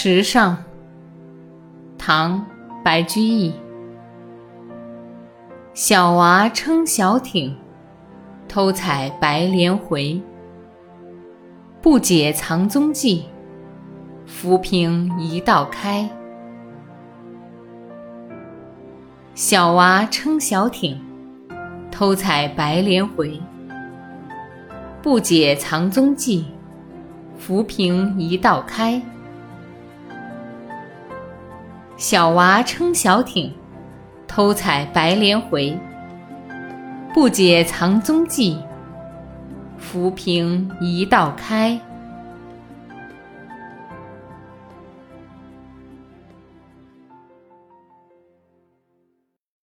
池上，唐·白居易。小娃撑小艇，偷采白莲回。不解藏踪迹，浮萍一道开。小娃撑小艇，偷采白莲回。不解藏踪迹，浮萍一道开。小娃撑小艇，偷采白莲回。不解藏踪迹，浮萍一道开。